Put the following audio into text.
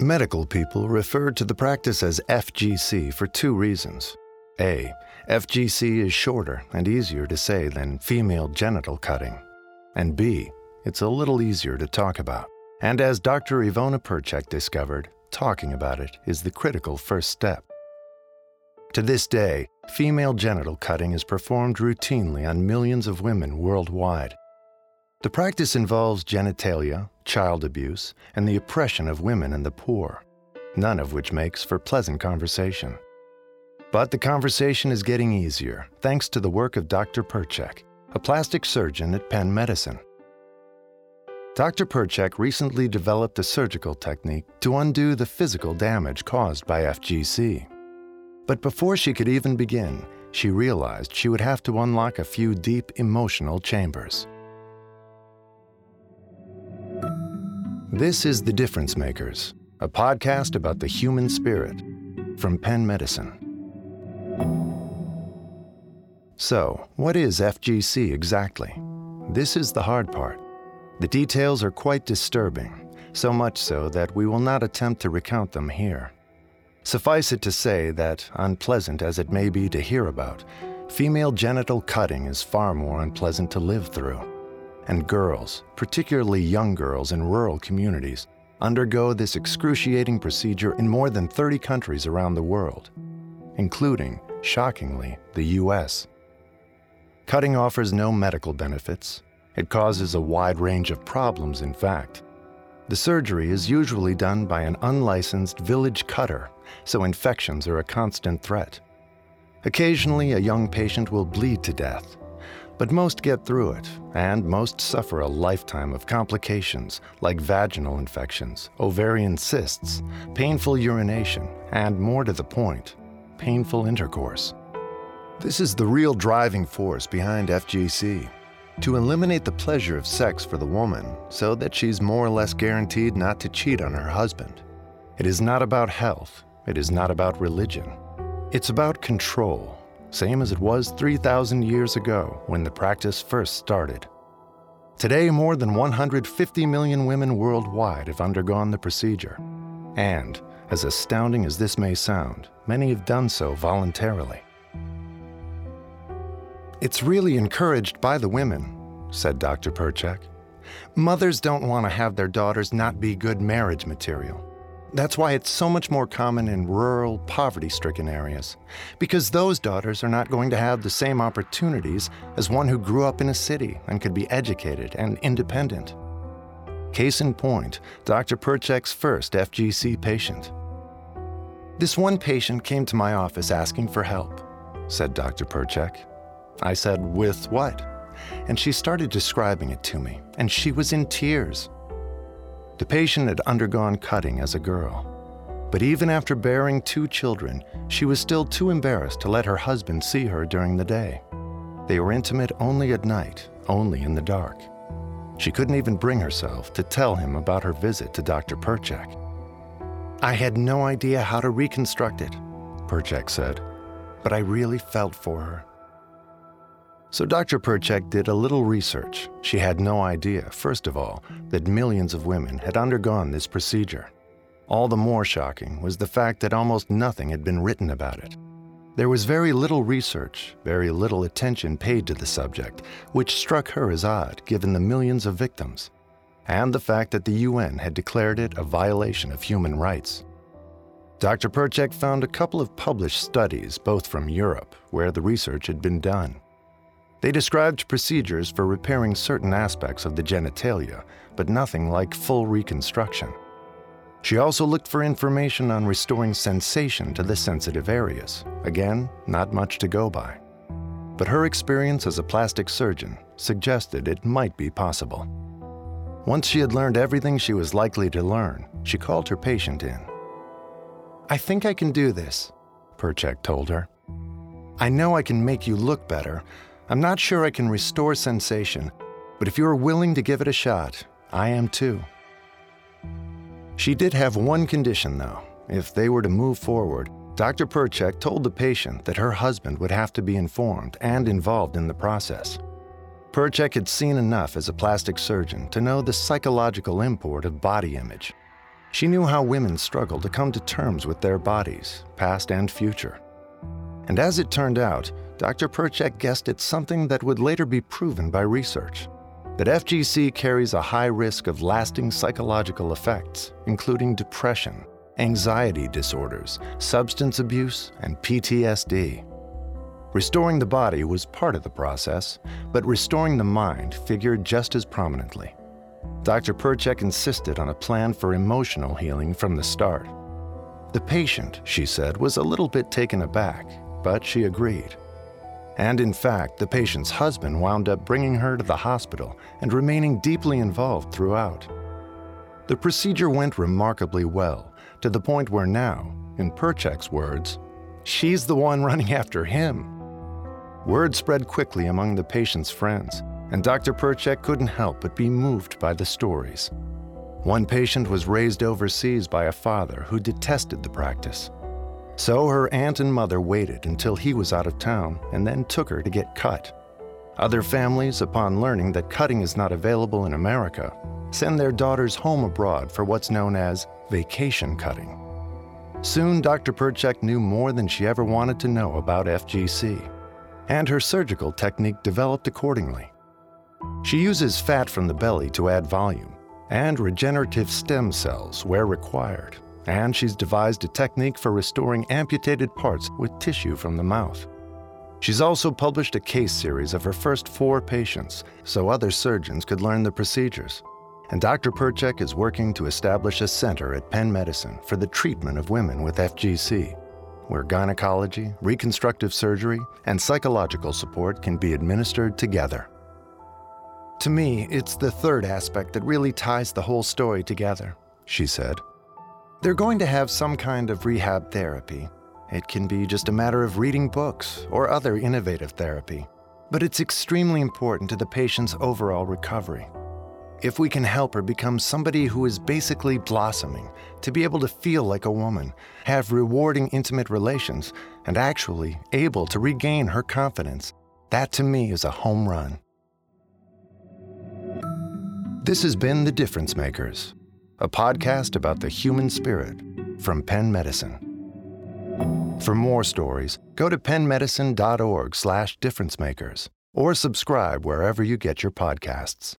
Medical people refer to the practice as FGC for two reasons. A. FGC is shorter and easier to say than female genital cutting. And B. It's a little easier to talk about. And as Dr. Ivona Percec discovered, talking about it is the critical first step. To this day, female genital cutting is performed routinely on millions of women worldwide. The practice involves genitalia, child abuse, and the oppression of women and the poor, none of which makes for pleasant conversation. But the conversation is getting easier thanks to the work of Dr. Percec, a plastic surgeon at Penn Medicine. Dr. Percec recently developed a surgical technique to undo the physical damage caused by FGC. But before she could even begin, she realized she would have to unlock a few deep emotional chambers. This is The Difference Makers, a podcast about the human spirit from Penn Medicine. So, what is FGC exactly? This is the hard part. The details are quite disturbing, so much so that we will not attempt to recount them here. Suffice it to say that, unpleasant as it may be to hear about, female genital cutting is far more unpleasant to live through and girls, particularly young girls in rural communities, undergo this excruciating procedure in more than 30 countries around the world, including, shockingly, the US. Cutting offers no medical benefits. It causes a wide range of problems, in fact. The surgery is usually done by an unlicensed village cutter, so infections are a constant threat. Occasionally, a young patient will bleed to death, but most get through it, and most suffer a lifetime of complications like vaginal infections, ovarian cysts, painful urination, and more to the point, painful intercourse. This is the real driving force behind FGC to eliminate the pleasure of sex for the woman so that she's more or less guaranteed not to cheat on her husband. It is not about health, it is not about religion. It's about control same as it was 3,000 years ago when the practice first started. Today, more than 150 million women worldwide have undergone the procedure. And, as astounding as this may sound, many have done so voluntarily. It's really encouraged by the women, said Dr. Percec. Mothers don't want to have their daughters not be good marriage material. That's why it's so much more common in rural, poverty stricken areas, because those daughters are not going to have the same opportunities as one who grew up in a city and could be educated and independent. Case in point, Dr. Percec's first FGC patient. This one patient came to my office asking for help, said Dr. Percec. I said, With what? And she started describing it to me, and she was in tears. The patient had undergone cutting as a girl. But even after bearing two children, she was still too embarrassed to let her husband see her during the day. They were intimate only at night, only in the dark. She couldn't even bring herself to tell him about her visit to Dr. Percec. I had no idea how to reconstruct it, Percec said, but I really felt for her. So Dr. Percec did a little research. She had no idea, first of all, that millions of women had undergone this procedure. All the more shocking was the fact that almost nothing had been written about it. There was very little research, very little attention paid to the subject, which struck her as odd given the millions of victims, and the fact that the UN had declared it a violation of human rights. Dr. Percec found a couple of published studies, both from Europe, where the research had been done. They described procedures for repairing certain aspects of the genitalia, but nothing like full reconstruction. She also looked for information on restoring sensation to the sensitive areas. Again, not much to go by. But her experience as a plastic surgeon suggested it might be possible. Once she had learned everything she was likely to learn, she called her patient in. I think I can do this, Percec told her. I know I can make you look better, I'm not sure I can restore sensation, but if you're willing to give it a shot, I am too. She did have one condition, though. If they were to move forward, Dr. Percec told the patient that her husband would have to be informed and involved in the process. Percec had seen enough as a plastic surgeon to know the psychological import of body image. She knew how women struggle to come to terms with their bodies, past and future. And as it turned out, Dr. Percec guessed at something that would later be proven by research that FGC carries a high risk of lasting psychological effects, including depression, anxiety disorders, substance abuse, and PTSD. Restoring the body was part of the process, but restoring the mind figured just as prominently. Dr. Percec insisted on a plan for emotional healing from the start. The patient, she said, was a little bit taken aback, but she agreed. And in fact, the patient's husband wound up bringing her to the hospital and remaining deeply involved throughout. The procedure went remarkably well, to the point where now, in Percec's words, she's the one running after him. Word spread quickly among the patient's friends, and Dr. Percec couldn't help but be moved by the stories. One patient was raised overseas by a father who detested the practice. So her aunt and mother waited until he was out of town and then took her to get cut. Other families, upon learning that cutting is not available in America, send their daughters home abroad for what's known as vacation cutting. Soon, Dr. Percec knew more than she ever wanted to know about FGC, and her surgical technique developed accordingly. She uses fat from the belly to add volume and regenerative stem cells where required and she's devised a technique for restoring amputated parts with tissue from the mouth. She's also published a case series of her first four patients so other surgeons could learn the procedures. And Dr. Percec is working to establish a center at Penn Medicine for the treatment of women with FGC, where gynecology, reconstructive surgery, and psychological support can be administered together. To me, it's the third aspect that really ties the whole story together, she said. They're going to have some kind of rehab therapy. It can be just a matter of reading books or other innovative therapy, but it's extremely important to the patient's overall recovery. If we can help her become somebody who is basically blossoming, to be able to feel like a woman, have rewarding intimate relations, and actually able to regain her confidence, that to me is a home run. This has been The Difference Makers a podcast about the human spirit from Penn Medicine. For more stories, go to pennmedicine.org/differencemakers or subscribe wherever you get your podcasts.